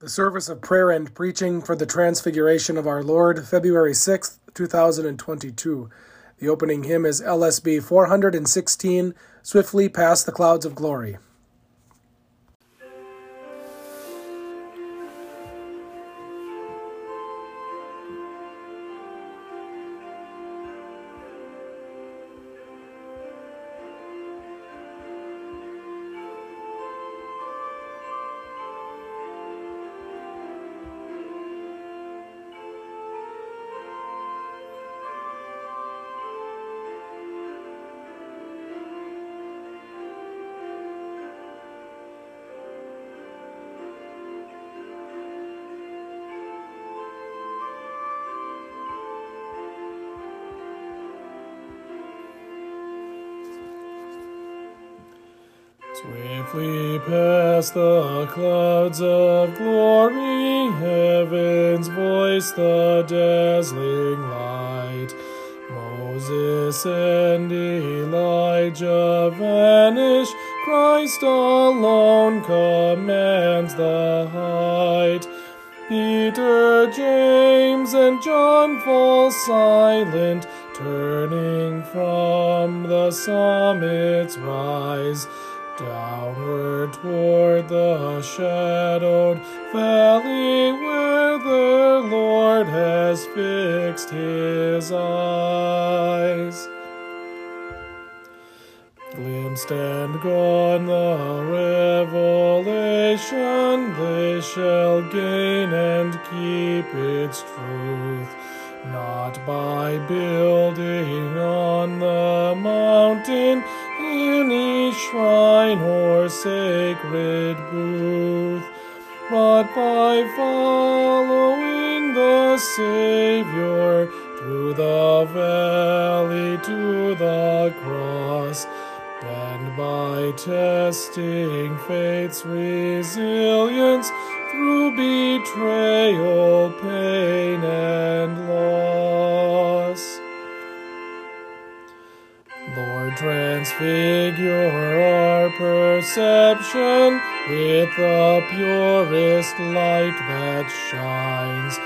The service of prayer and preaching for the Transfiguration of our Lord, February 6th, 2022. The opening hymn is LSB 416, Swiftly Pass the Clouds of Glory. The clouds of glory, heaven's voice the dazzling light. Moses and Elijah vanish, Christ alone commands the height. Peter, James, and John fall silent, turning from the summit's rise. Downward toward the shadowed valley where their Lord has fixed his eyes. Glimpsed and gone the revelation, they shall gain and keep its truth. Not by building on the mountain any shrine or sacred booth, but by following the Savior through the valley to the cross, and by testing faith's resilience through betrayal, pain, and loss. Transfigure our perception with the purest light that shines,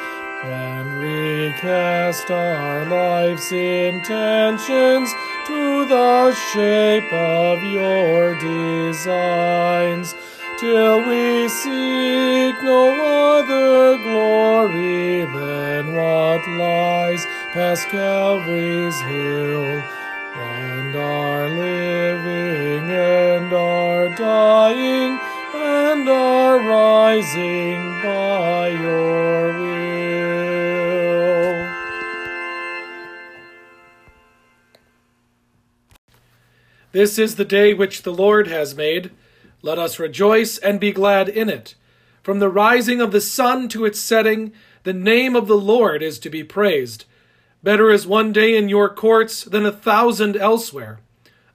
and recast our life's intentions to the shape of your designs, till we seek no other glory than what lies past Calvary's hill and are living and are dying and are rising by your will. This is the day which the Lord has made. Let us rejoice and be glad in it. From the rising of the sun to its setting, the name of the Lord is to be praised. Better is one day in your courts than a thousand elsewhere.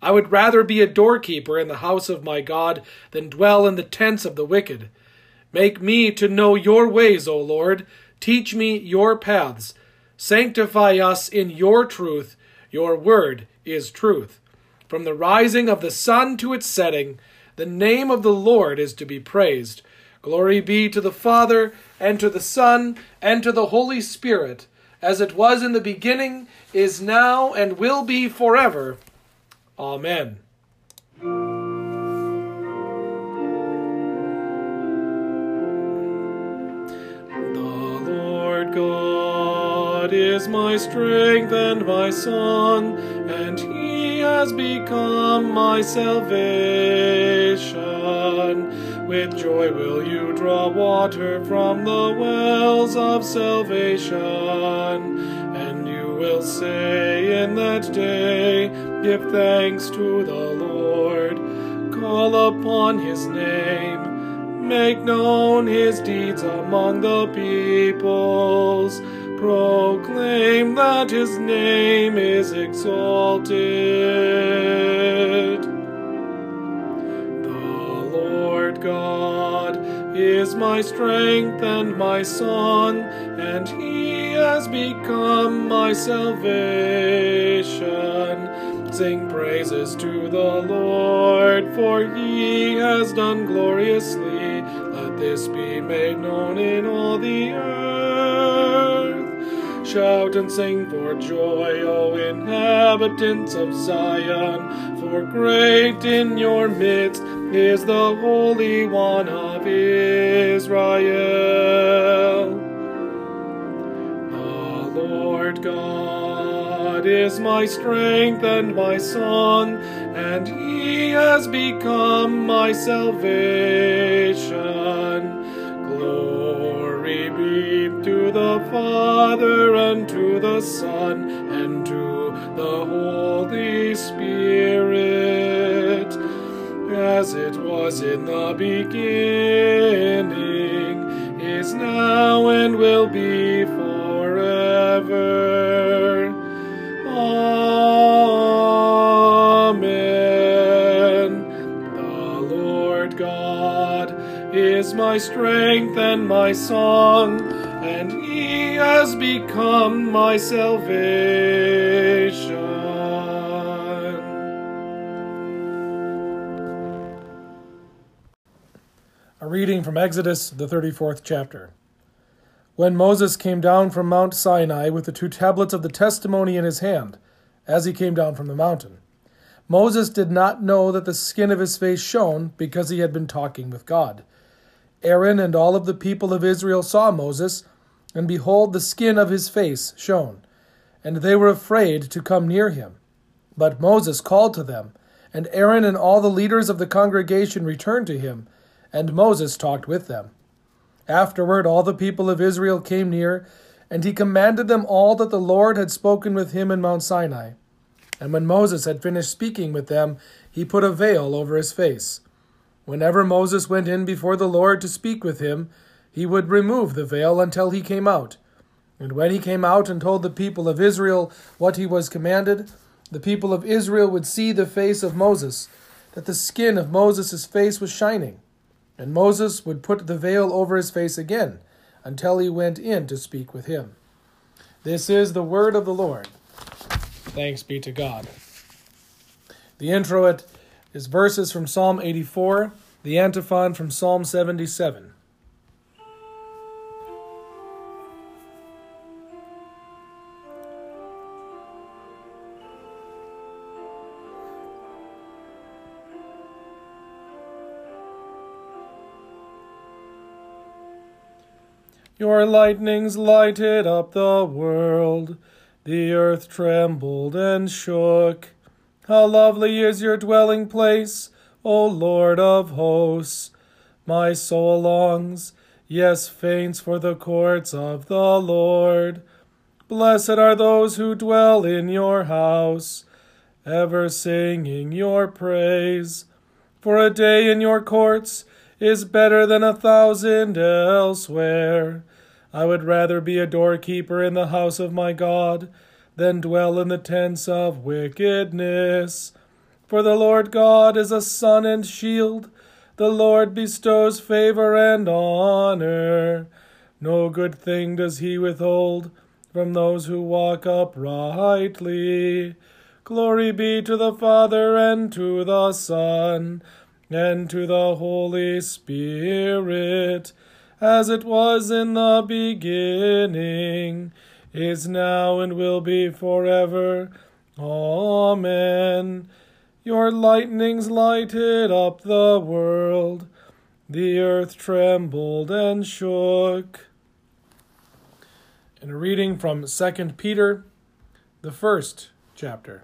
I would rather be a doorkeeper in the house of my God than dwell in the tents of the wicked. Make me to know your ways, O Lord. Teach me your paths. Sanctify us in your truth. Your word is truth. From the rising of the sun to its setting, the name of the Lord is to be praised. Glory be to the Father, and to the Son, and to the Holy Spirit as it was in the beginning, is now, and will be forever. Amen. The Lord God is my strength and my song, and he has become my salvation. With joy will you draw water from the wells of salvation, and you will say in that day, Give thanks to the Lord, call upon his name, make known his deeds among the peoples, proclaim that his name is exalted. God is my strength and my song, and he has become my salvation. Sing praises to the Lord, for he has done gloriously. Let this be made known in all the earth. Shout and sing for joy, O inhabitants of Zion, for great in your midst is the Holy One of Israel. The Lord God is my strength and my song, and he has become my salvation. Glory be to the Father, and to the Son, and to the Holy Spirit, as it was in the beginning, is now, and will be forever. Amen. The Lord God is my strength and my song, and he has become my salvation. Reading from Exodus, the 34th chapter. When Moses came down from Mount Sinai with the two tablets of the testimony in his hand, as he came down from the mountain, Moses did not know that the skin of his face shone because he had been talking with God. Aaron and all of the people of Israel saw Moses, and behold, the skin of his face shone, and they were afraid to come near him. But Moses called to them, and Aaron and all the leaders of the congregation returned to him and Moses talked with them. Afterward, all the people of Israel came near, and he commanded them all that the Lord had spoken with him in Mount Sinai. And when Moses had finished speaking with them, he put a veil over his face. Whenever Moses went in before the Lord to speak with him, he would remove the veil until he came out. And when he came out and told the people of Israel what he was commanded, the people of Israel would see the face of Moses, that the skin of Moses' face was shining. And Moses would put the veil over his face again until he went in to speak with him. This is the word of the Lord. Thanks be to God. The introit is verses from Psalm 84, the antiphon from Psalm 77. Your lightnings lighted up the world. The earth trembled and shook. How lovely is your dwelling place, O Lord of hosts! My soul longs, yes, faints for the courts of the Lord. Blessed are those who dwell in your house, ever singing your praise. For a day in your courts is better than a thousand elsewhere. I would rather be a doorkeeper in the house of my God than dwell in the tents of wickedness. For the Lord God is a sun and shield. The Lord bestows favor and honor. No good thing does he withhold from those who walk uprightly. Glory be to the Father and to the Son and to the Holy Spirit, as it was in the beginning, is now, and will be forever. Amen. Your lightnings lighted up the world, the earth trembled and shook. And a reading from Second Peter, the first chapter.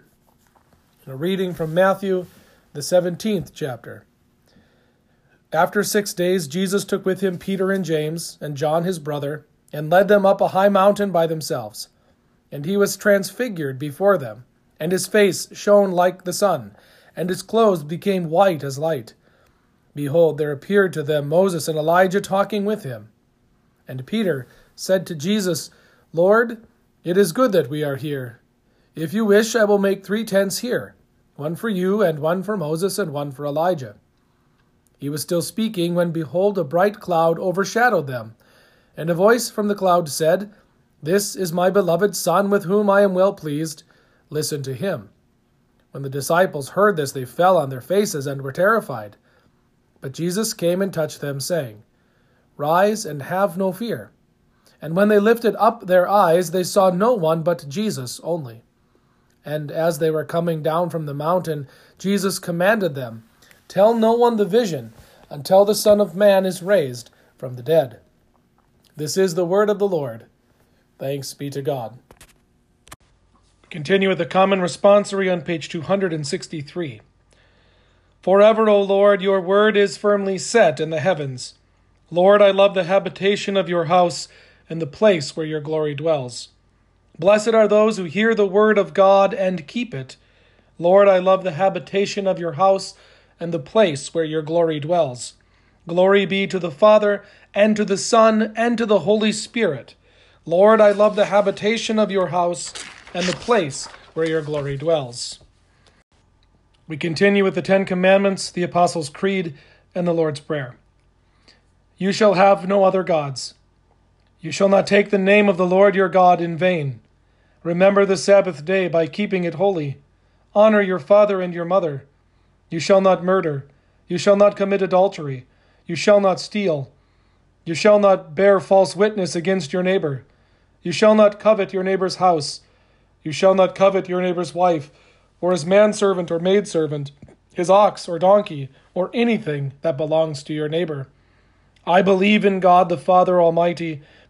A reading from Matthew, the 17th chapter. After six days, Jesus took with him Peter and James and John his brother, and led them up a high mountain by themselves. And he was transfigured before them, and his face shone like the sun, and his clothes became white as light. Behold, there appeared to them Moses and Elijah talking with him. And Peter said to Jesus, Lord, it is good that we are here. If you wish, I will make three tents here one for you, and one for Moses, and one for Elijah. He was still speaking when, behold, a bright cloud overshadowed them. And a voice from the cloud said, This is my beloved Son, with whom I am well pleased. Listen to him. When the disciples heard this, they fell on their faces and were terrified. But Jesus came and touched them, saying, Rise and have no fear. And when they lifted up their eyes, they saw no one but Jesus only. And as they were coming down from the mountain, Jesus commanded them, Tell no one the vision until the Son of Man is raised from the dead. This is the word of the Lord. Thanks be to God. Continue with the common responsory on page 263. Forever, O Lord, your word is firmly set in the heavens. Lord, I love the habitation of your house and the place where your glory dwells. Blessed are those who hear the word of God and keep it. Lord, I love the habitation of your house and the place where your glory dwells. Glory be to the Father, and to the Son, and to the Holy Spirit. Lord, I love the habitation of your house and the place where your glory dwells. We continue with the Ten Commandments, the Apostles' Creed, and the Lord's Prayer. You shall have no other gods. You shall not take the name of the Lord your God in vain. Remember the Sabbath day by keeping it holy. Honor your father and your mother. You shall not murder. You shall not commit adultery. You shall not steal. You shall not bear false witness against your neighbor. You shall not covet your neighbor's house. You shall not covet your neighbor's wife, or his manservant or maidservant, his ox or donkey, or anything that belongs to your neighbor. I believe in God the Father Almighty,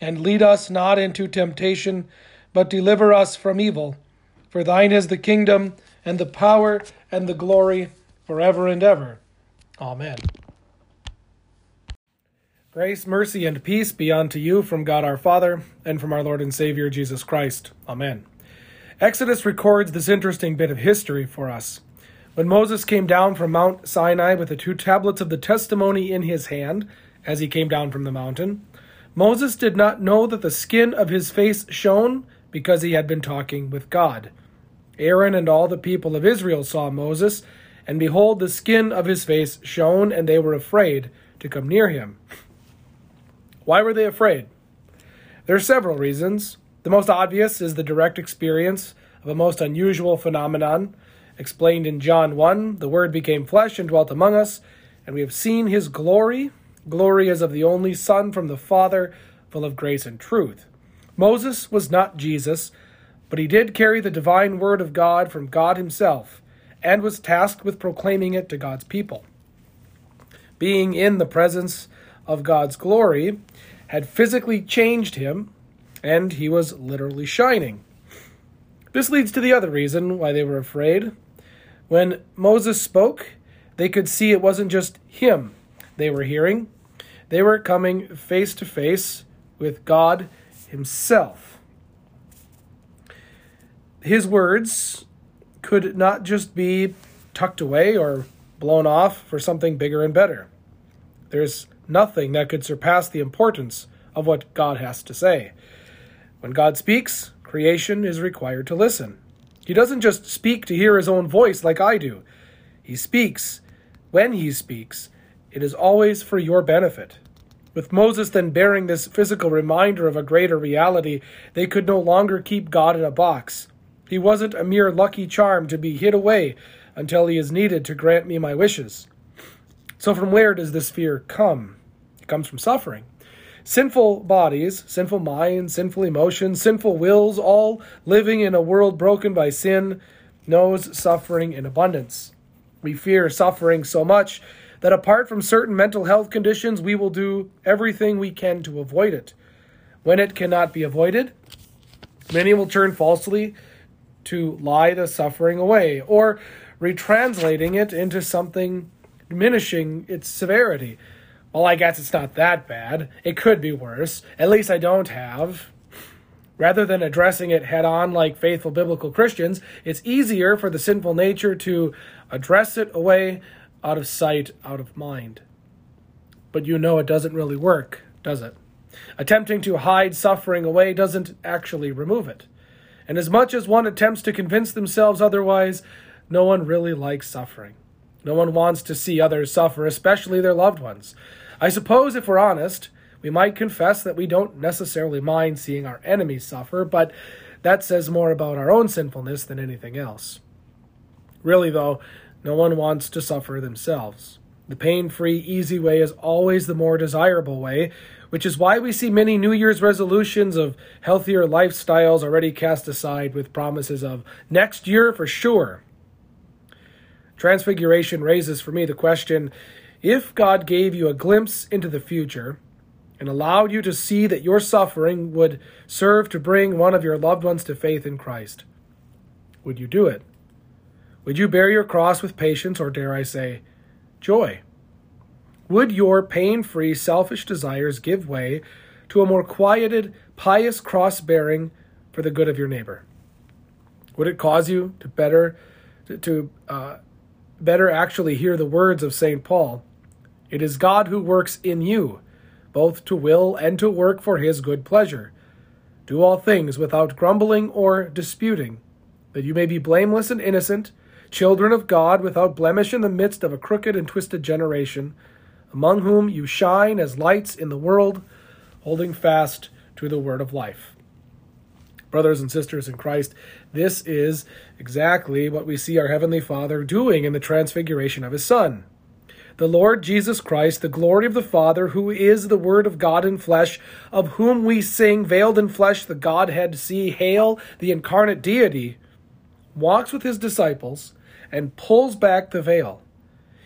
And lead us not into temptation but deliver us from evil. For thine is the kingdom, and the power, and the glory, forever and ever. Amen. Grace, mercy, and peace be unto you from God our Father, and from our Lord and Savior Jesus Christ. Amen. Exodus records this interesting bit of history for us. When Moses came down from Mount Sinai with the two tablets of the testimony in his hand, as he came down from the mountain, Moses did not know that the skin of his face shone because he had been talking with God. Aaron and all the people of Israel saw Moses, and behold, the skin of his face shone, and they were afraid to come near him. Why were they afraid? There are several reasons. The most obvious is the direct experience of a most unusual phenomenon. Explained in John 1, the Word became flesh and dwelt among us, and we have seen his glory. Glory as of the only Son from the Father, full of grace and truth. Moses was not Jesus, but he did carry the divine word of God from God himself and was tasked with proclaiming it to God's people. Being in the presence of God's glory had physically changed him, and he was literally shining. This leads to the other reason why they were afraid. When Moses spoke, they could see it wasn't just him they were hearing, they were coming face to face with God Himself. His words could not just be tucked away or blown off for something bigger and better. There's nothing that could surpass the importance of what God has to say. When God speaks, creation is required to listen. He doesn't just speak to hear his own voice like I do. He speaks. When he speaks, it is always for your benefit. With Moses then bearing this physical reminder of a greater reality, they could no longer keep God in a box. He wasn't a mere lucky charm to be hid away until he is needed to grant me my wishes. So, from where does this fear come? It comes from suffering. Sinful bodies, sinful minds, sinful emotions, sinful wills, all living in a world broken by sin, knows suffering in abundance. We fear suffering so much that apart from certain mental health conditions, we will do everything we can to avoid it. When it cannot be avoided, many will turn falsely to lie the suffering away, or retranslating it into something diminishing its severity. Well, I guess it's not that bad. It could be worse. At least I don't have. Rather than addressing it head on like faithful biblical Christians, it's easier for the sinful nature to address it away out of sight, out of mind. But you know it doesn't really work, does it? Attempting to hide suffering away doesn't actually remove it. And as much as one attempts to convince themselves otherwise, no one really likes suffering. No one wants to see others suffer, especially their loved ones. I suppose, if we're honest, we might confess that we don't necessarily mind seeing our enemies suffer, but that says more about our own sinfulness than anything else. Really, though, no one wants to suffer themselves. The pain free, easy way is always the more desirable way, which is why we see many New Year's resolutions of healthier lifestyles already cast aside with promises of next year for sure. Transfiguration raises for me the question if God gave you a glimpse into the future and allowed you to see that your suffering would serve to bring one of your loved ones to faith in Christ, would you do it? Would you bear your cross with patience, or dare I say, joy? Would your pain free, selfish desires give way to a more quieted, pious cross bearing for the good of your neighbor? Would it cause you to better to, to uh, better actually hear the words of St. Paul? It is God who works in you, both to will and to work for his good pleasure. Do all things without grumbling or disputing, that you may be blameless and innocent children of God without blemish in the midst of a crooked and twisted generation, among whom you shine as lights in the world, holding fast to the word of life. Brothers and sisters in Christ, this is exactly what we see our Heavenly Father doing in the transfiguration of His Son. The Lord Jesus Christ, the glory of the Father, who is the Word of God in flesh, of whom we sing, veiled in flesh, the Godhead see, hail the incarnate deity, walks with his disciples and pulls back the veil.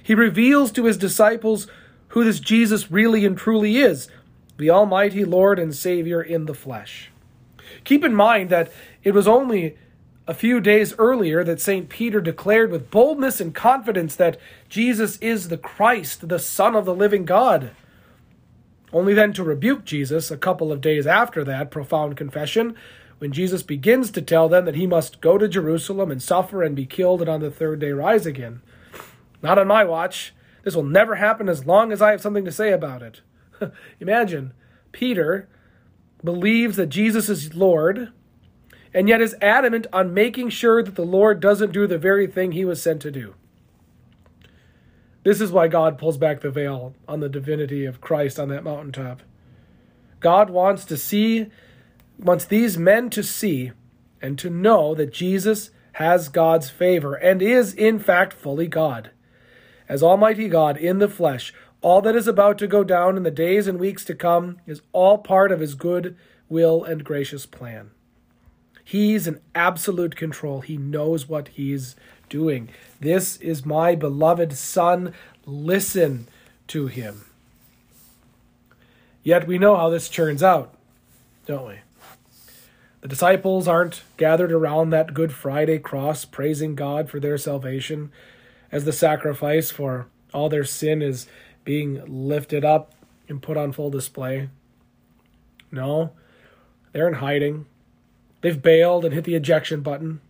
He reveals to his disciples who this Jesus really and truly is the Almighty Lord and Savior in the flesh. Keep in mind that it was only a few days earlier that St. Peter declared with boldness and confidence that Jesus is the Christ, the Son of the living God. Only then to rebuke Jesus a couple of days after that profound confession when Jesus begins to tell them that he must go to Jerusalem and suffer and be killed and on the third day rise again. Not on my watch. This will never happen as long as I have something to say about it. Imagine, Peter believes that Jesus is Lord and yet is adamant on making sure that the Lord doesn't do the very thing he was sent to do. This is why God pulls back the veil on the divinity of Christ on that mountaintop. God wants to see wants these men to see and to know that Jesus has God's favor and is, in fact, fully God. As Almighty God in the flesh, all that is about to go down in the days and weeks to come is all part of His good will and gracious plan. He's in absolute control. He knows what He's doing. This is my beloved Son. Listen to Him. Yet we know how this turns out, don't we? The disciples aren't gathered around that Good Friday cross praising God for their salvation as the sacrifice for all their sin is being lifted up and put on full display. No, they're in hiding. They've bailed and hit the ejection button.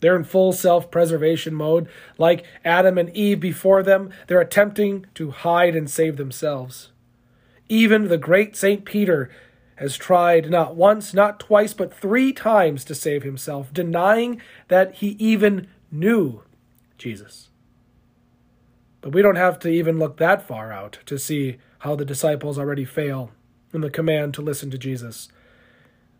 They're in full self preservation mode. Like Adam and Eve before them, they're attempting to hide and save themselves. Even the great St. Peter has tried not once, not twice, but three times to save himself, denying that he even knew Jesus. But we don't have to even look that far out to see how the disciples already fail in the command to listen to Jesus.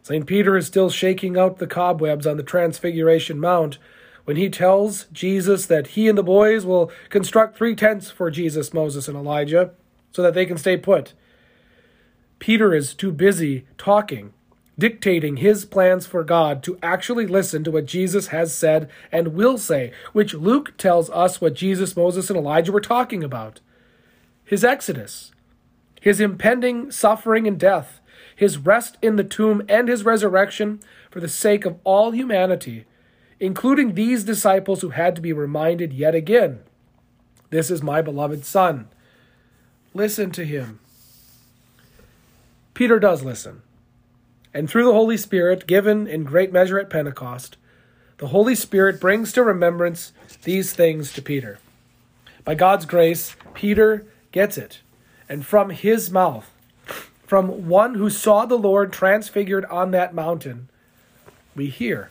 St. Peter is still shaking out the cobwebs on the Transfiguration Mount when he tells Jesus that he and the boys will construct three tents for Jesus, Moses, and Elijah so that they can stay put. Peter is too busy talking, dictating his plans for God to actually listen to what Jesus has said and will say, which Luke tells us what Jesus, Moses, and Elijah were talking about his exodus, his impending suffering and death, his rest in the tomb, and his resurrection for the sake of all humanity, including these disciples who had to be reminded yet again This is my beloved Son. Listen to him. Peter does listen. And through the Holy Spirit, given in great measure at Pentecost, the Holy Spirit brings to remembrance these things to Peter. By God's grace, Peter gets it. And from his mouth, from one who saw the Lord transfigured on that mountain, we hear.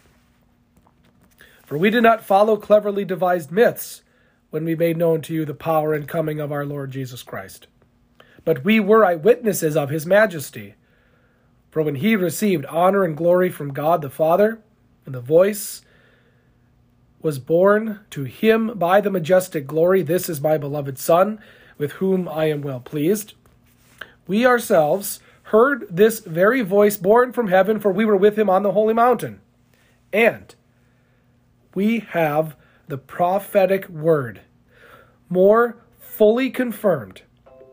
For we did not follow cleverly devised myths when we made known to you the power and coming of our Lord Jesus Christ but we were eyewitnesses of his majesty. For when he received honor and glory from God the Father, and the voice was borne to him by the majestic glory, This is my beloved Son, with whom I am well pleased, we ourselves heard this very voice borne from heaven, for we were with him on the holy mountain. And we have the prophetic word, more fully confirmed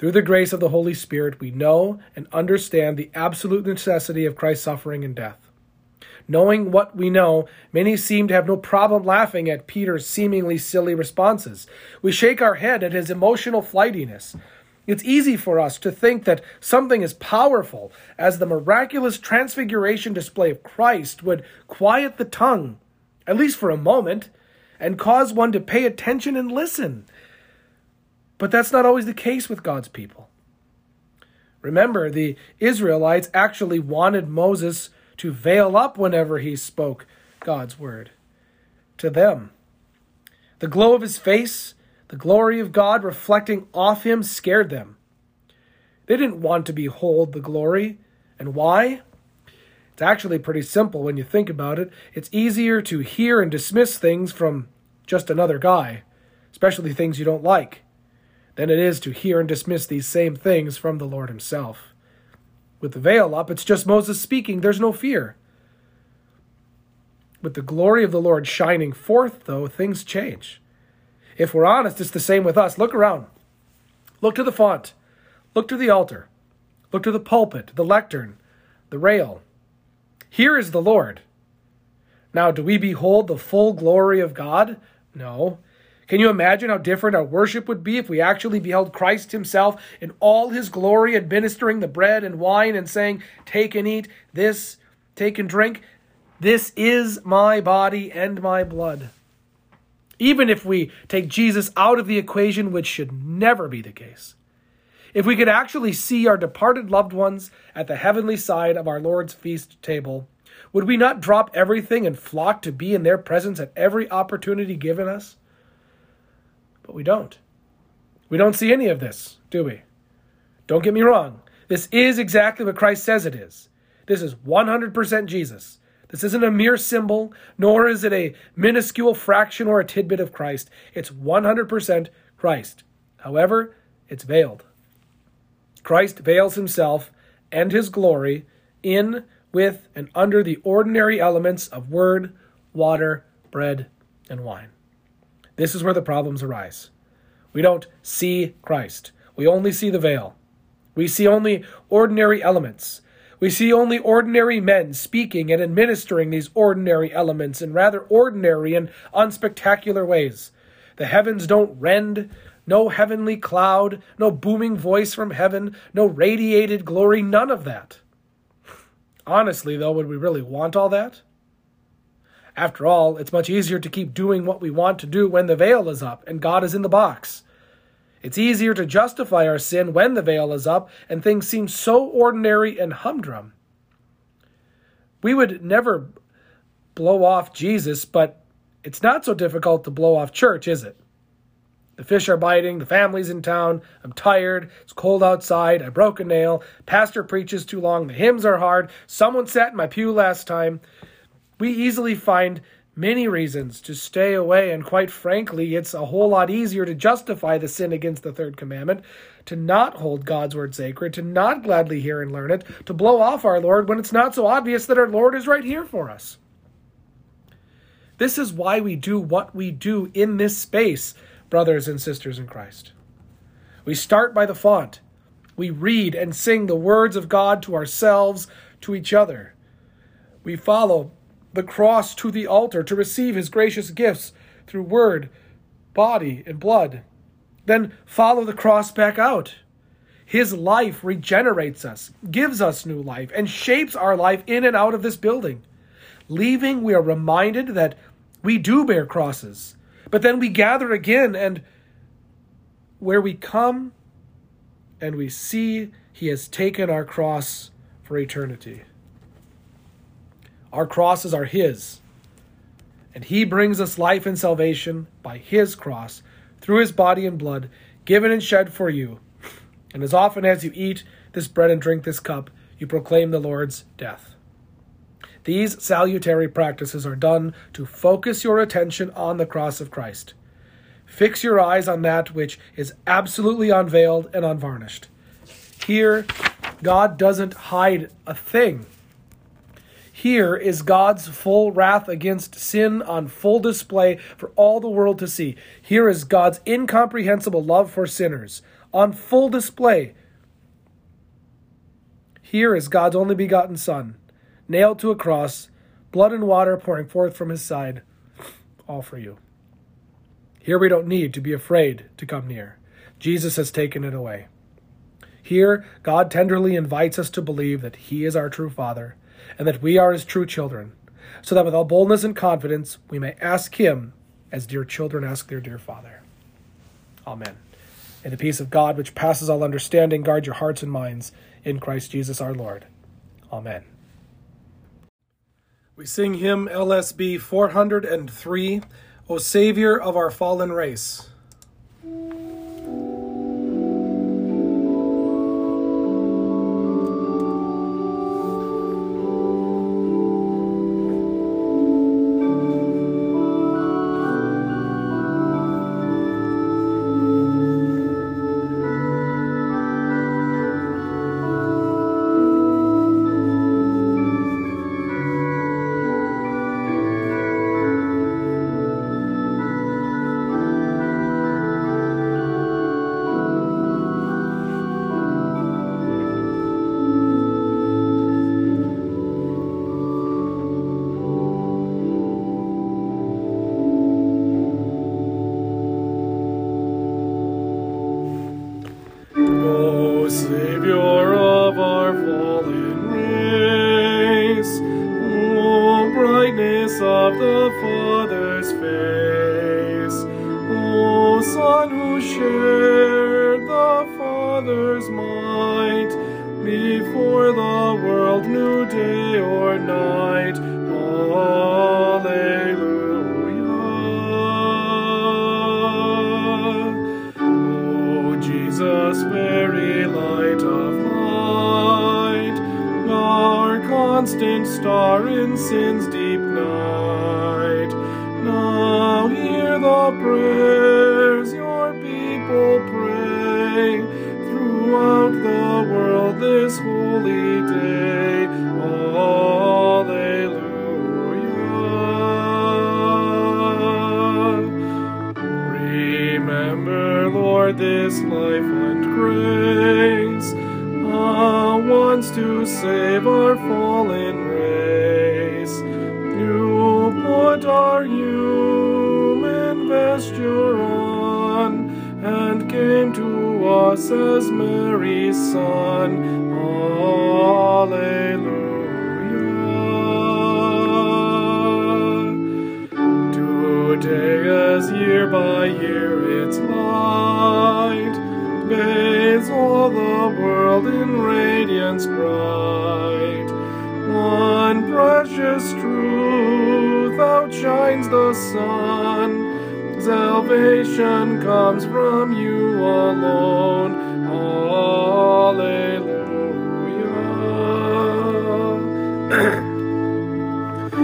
Through the grace of the Holy Spirit, we know and understand the absolute necessity of Christ's suffering and death. Knowing what we know, many seem to have no problem laughing at Peter's seemingly silly responses. We shake our head at his emotional flightiness. It's easy for us to think that something as powerful as the miraculous transfiguration display of Christ would quiet the tongue, at least for a moment, and cause one to pay attention and listen. But that's not always the case with God's people. Remember, the Israelites actually wanted Moses to veil up whenever he spoke God's word to them. The glow of his face, the glory of God reflecting off him, scared them. They didn't want to behold the glory. And why? It's actually pretty simple when you think about it. It's easier to hear and dismiss things from just another guy, especially things you don't like than it is to hear and dismiss these same things from the Lord Himself. With the veil up, it's just Moses speaking, there's no fear. With the glory of the Lord shining forth, though, things change. If we're honest, it's the same with us. Look around. Look to the font. Look to the altar. Look to the pulpit, the lectern, the rail. Here is the Lord. Now, do we behold the full glory of God? No. Can you imagine how different our worship would be if we actually beheld Christ Himself in all His glory administering the bread and wine and saying, Take and eat this, take and drink? This is my body and my blood. Even if we take Jesus out of the equation, which should never be the case. If we could actually see our departed loved ones at the heavenly side of our Lord's feast table, would we not drop everything and flock to be in their presence at every opportunity given us? But we don't. We don't see any of this, do we? Don't get me wrong. This is exactly what Christ says it is. This is 100% Jesus. This isn't a mere symbol, nor is it a minuscule fraction or a tidbit of Christ. It's 100% Christ. However, it's veiled. Christ veils himself and his glory in with and under the ordinary elements of word, water, bread, and wine. This is where the problems arise. We don't see Christ. We only see the veil. We see only ordinary elements. We see only ordinary men speaking and administering these ordinary elements in rather ordinary and unspectacular ways. The heavens don't rend, no heavenly cloud, no booming voice from heaven, no radiated glory, none of that. Honestly, though, would we really want all that? After all, it's much easier to keep doing what we want to do when the veil is up and God is in the box. It's easier to justify our sin when the veil is up and things seem so ordinary and humdrum. We would never blow off Jesus, but it's not so difficult to blow off church, is it? The fish are biting, the family's in town, I'm tired, it's cold outside, I broke a nail, pastor preaches too long, the hymns are hard, someone sat in my pew last time. We easily find many reasons to stay away, and quite frankly, it's a whole lot easier to justify the sin against the third commandment, to not hold God's word sacred, to not gladly hear and learn it, to blow off our Lord when it's not so obvious that our Lord is right here for us. This is why we do what we do in this space, brothers and sisters in Christ. We start by the font. We read and sing the words of God to ourselves, to each other. We follow the cross to the altar to receive his gracious gifts through word, body, and blood. Then follow the cross back out. His life regenerates us, gives us new life, and shapes our life in and out of this building. Leaving, we are reminded that we do bear crosses, but then we gather again, and where we come and we see he has taken our cross for eternity. Our crosses are His. And He brings us life and salvation by His cross, through His body and blood, given and shed for you. And as often as you eat this bread and drink this cup, you proclaim the Lord's death. These salutary practices are done to focus your attention on the cross of Christ. Fix your eyes on that which is absolutely unveiled and unvarnished. Here, God doesn't hide a thing. Here is God's full wrath against sin on full display for all the world to see. Here is God's incomprehensible love for sinners on full display. Here is God's only begotten Son, nailed to a cross, blood and water pouring forth from his side, all for you. Here we don't need to be afraid to come near. Jesus has taken it away. Here, God tenderly invites us to believe that He is our true Father and that we are his true children, so that with all boldness and confidence we may ask him as dear children ask their dear Father. Amen. And the peace of God, which passes all understanding, guard your hearts and minds in Christ Jesus our Lord. Amen. We sing hymn LSB 403, O Savior of our fallen race. Save our fallen race. You put our human vesture on, and came to us as Mary's Son. Alleluia. Today, as year by year its light bathes all the world in radiance bright, one precious truth outshines the sun. Salvation comes from you alone. Hallelujah.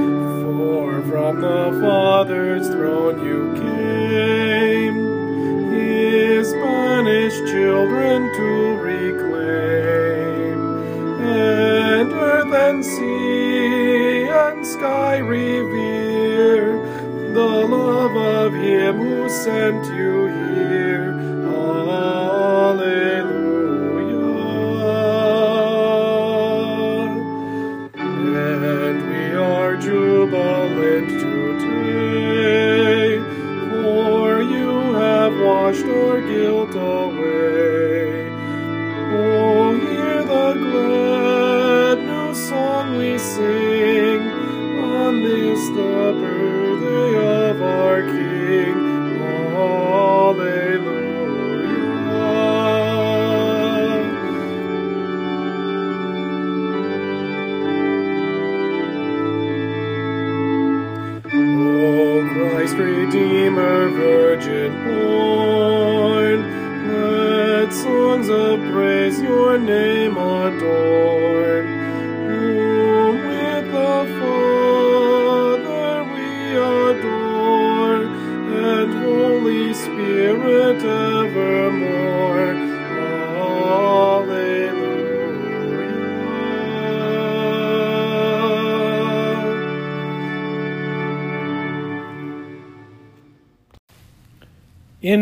For from the Father's throne you came, banished children to reclaim, and earth and sea and sky revere the love of Him who sent you here.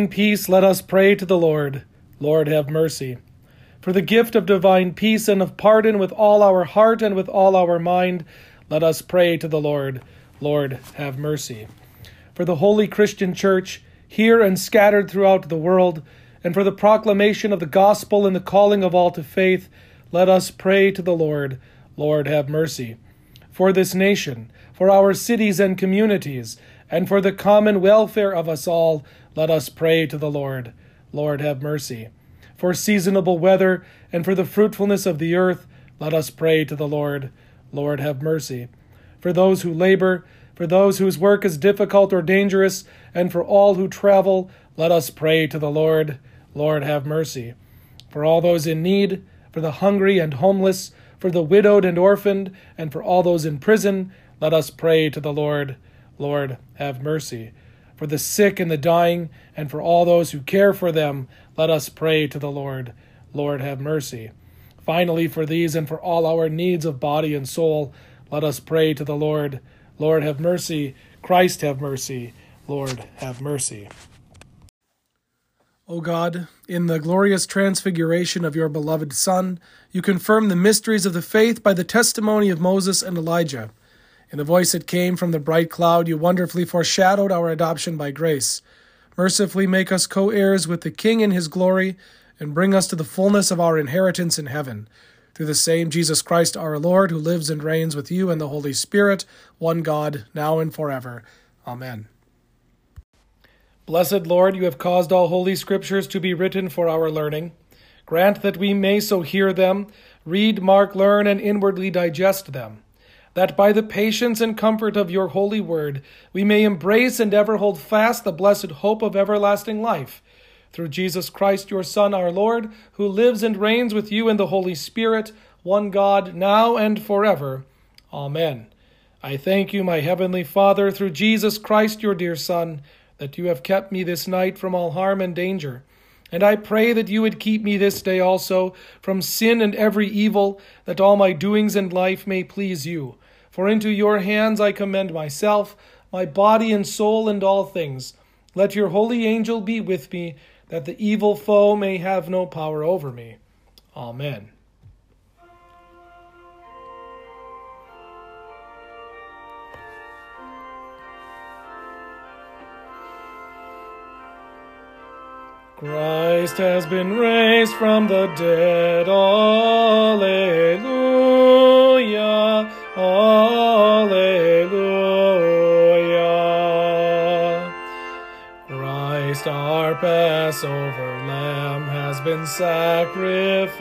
Peace, let us pray to the Lord. Lord, have mercy. For the gift of divine peace and of pardon with all our heart and with all our mind, let us pray to the Lord. Lord, have mercy. For the holy Christian Church, here and scattered throughout the world, and for the proclamation of the gospel and the calling of all to faith, let us pray to the Lord. Lord, have mercy. For this nation, for our cities and communities, and for the common welfare of us all, let us pray to the Lord. Lord, have mercy. For seasonable weather and for the fruitfulness of the earth, let us pray to the Lord. Lord, have mercy. For those who labor, for those whose work is difficult or dangerous, and for all who travel, let us pray to the Lord. Lord, have mercy. For all those in need, for the hungry and homeless, for the widowed and orphaned, and for all those in prison, let us pray to the Lord. Lord, have mercy. For the sick and the dying, and for all those who care for them, let us pray to the Lord. Lord, have mercy. Finally, for these and for all our needs of body and soul, let us pray to the Lord. Lord, have mercy. Christ, have mercy. Lord, have mercy. O God, in the glorious transfiguration of your beloved Son, you confirm the mysteries of the faith by the testimony of Moses and Elijah. In the voice that came from the bright cloud, you wonderfully foreshadowed our adoption by grace. Mercifully make us co heirs with the King in his glory, and bring us to the fullness of our inheritance in heaven. Through the same Jesus Christ our Lord, who lives and reigns with you and the Holy Spirit, one God, now and forever. Amen. Blessed Lord, you have caused all holy scriptures to be written for our learning. Grant that we may so hear them, read, mark, learn, and inwardly digest them, that by the patience and comfort of your holy word we may embrace and ever hold fast the blessed hope of everlasting life. Through Jesus Christ, your Son, our Lord, who lives and reigns with you in the Holy Spirit, one God, now and forever. Amen. I thank you, my heavenly Father, through Jesus Christ, your dear Son, that you have kept me this night from all harm and danger. And I pray that you would keep me this day also from sin and every evil, that all my doings in life may please you. For into your hands I commend myself, my body and soul, and all things. Let your holy angel be with me, that the evil foe may have no power over me. Amen. Christ has been raised from the dead. Alleluia. Passover lamb, has been sacrificed.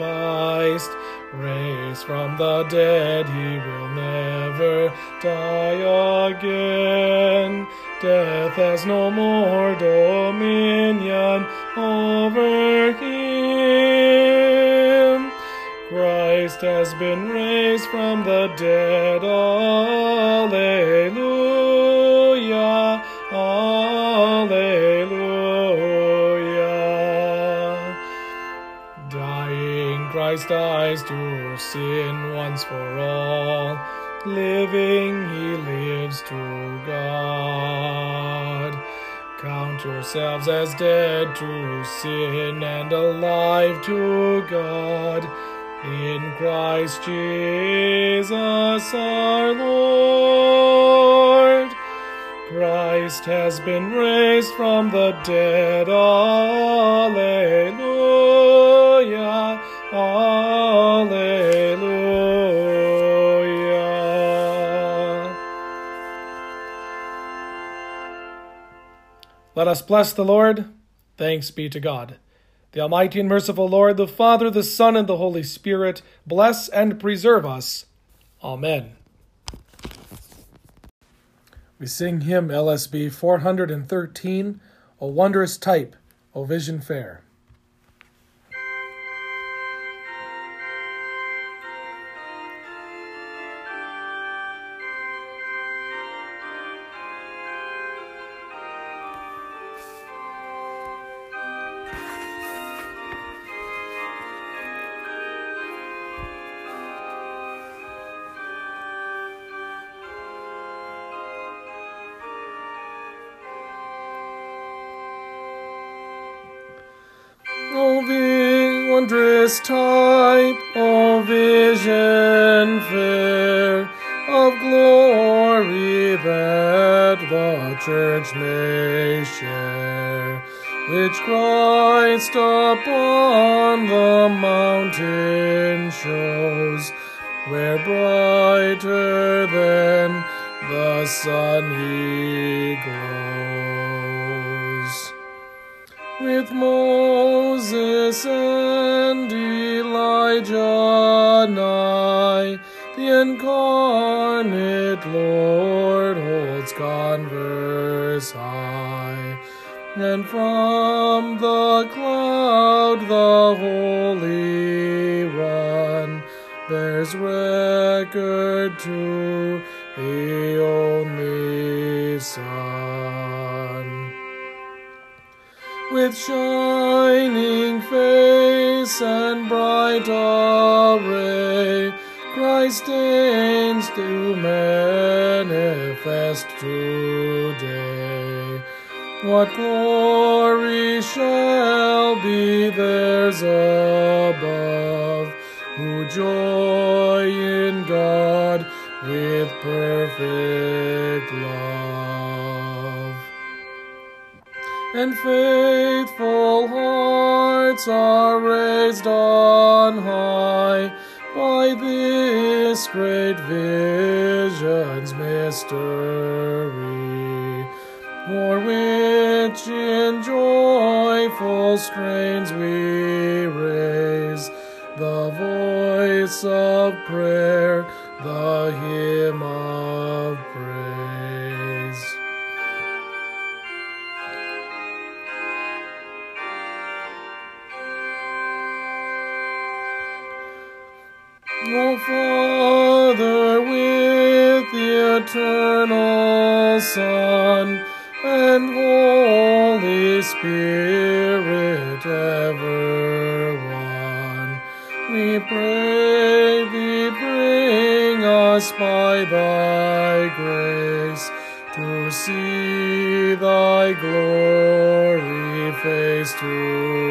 Raised from the dead, he will never die again. Death has no more dominion over him. Christ has been raised from the dead. Christ sin once for all. Living, he lives to God. Count yourselves as dead to sin and alive to God. In Christ Jesus our Lord. Christ has been raised from the dead. Alleluia. Us bless the Lord. Thanks be to God. The Almighty and merciful Lord, the Father, the Son, and the Holy Spirit, bless and preserve us. Amen. We sing hymn LSB 413, O Wondrous Type, O Vision Fair. Wondrous type, of vision fair of glory that the church may share, which Christ upon the mountain shows, where brighter than the sun he glows. With Moses and Nigh, the incarnate Lord holds converse high, and from the cloud the Holy One bears record to the only Son. With shining and bright array, Christ deigns to manifest today. What glory shall be theirs above, who joy in God with perfect love and faithful hearts are raised on high by this great vision's mystery, for which in joyful strains we raise the voice of prayer, the hymn glory face Christus.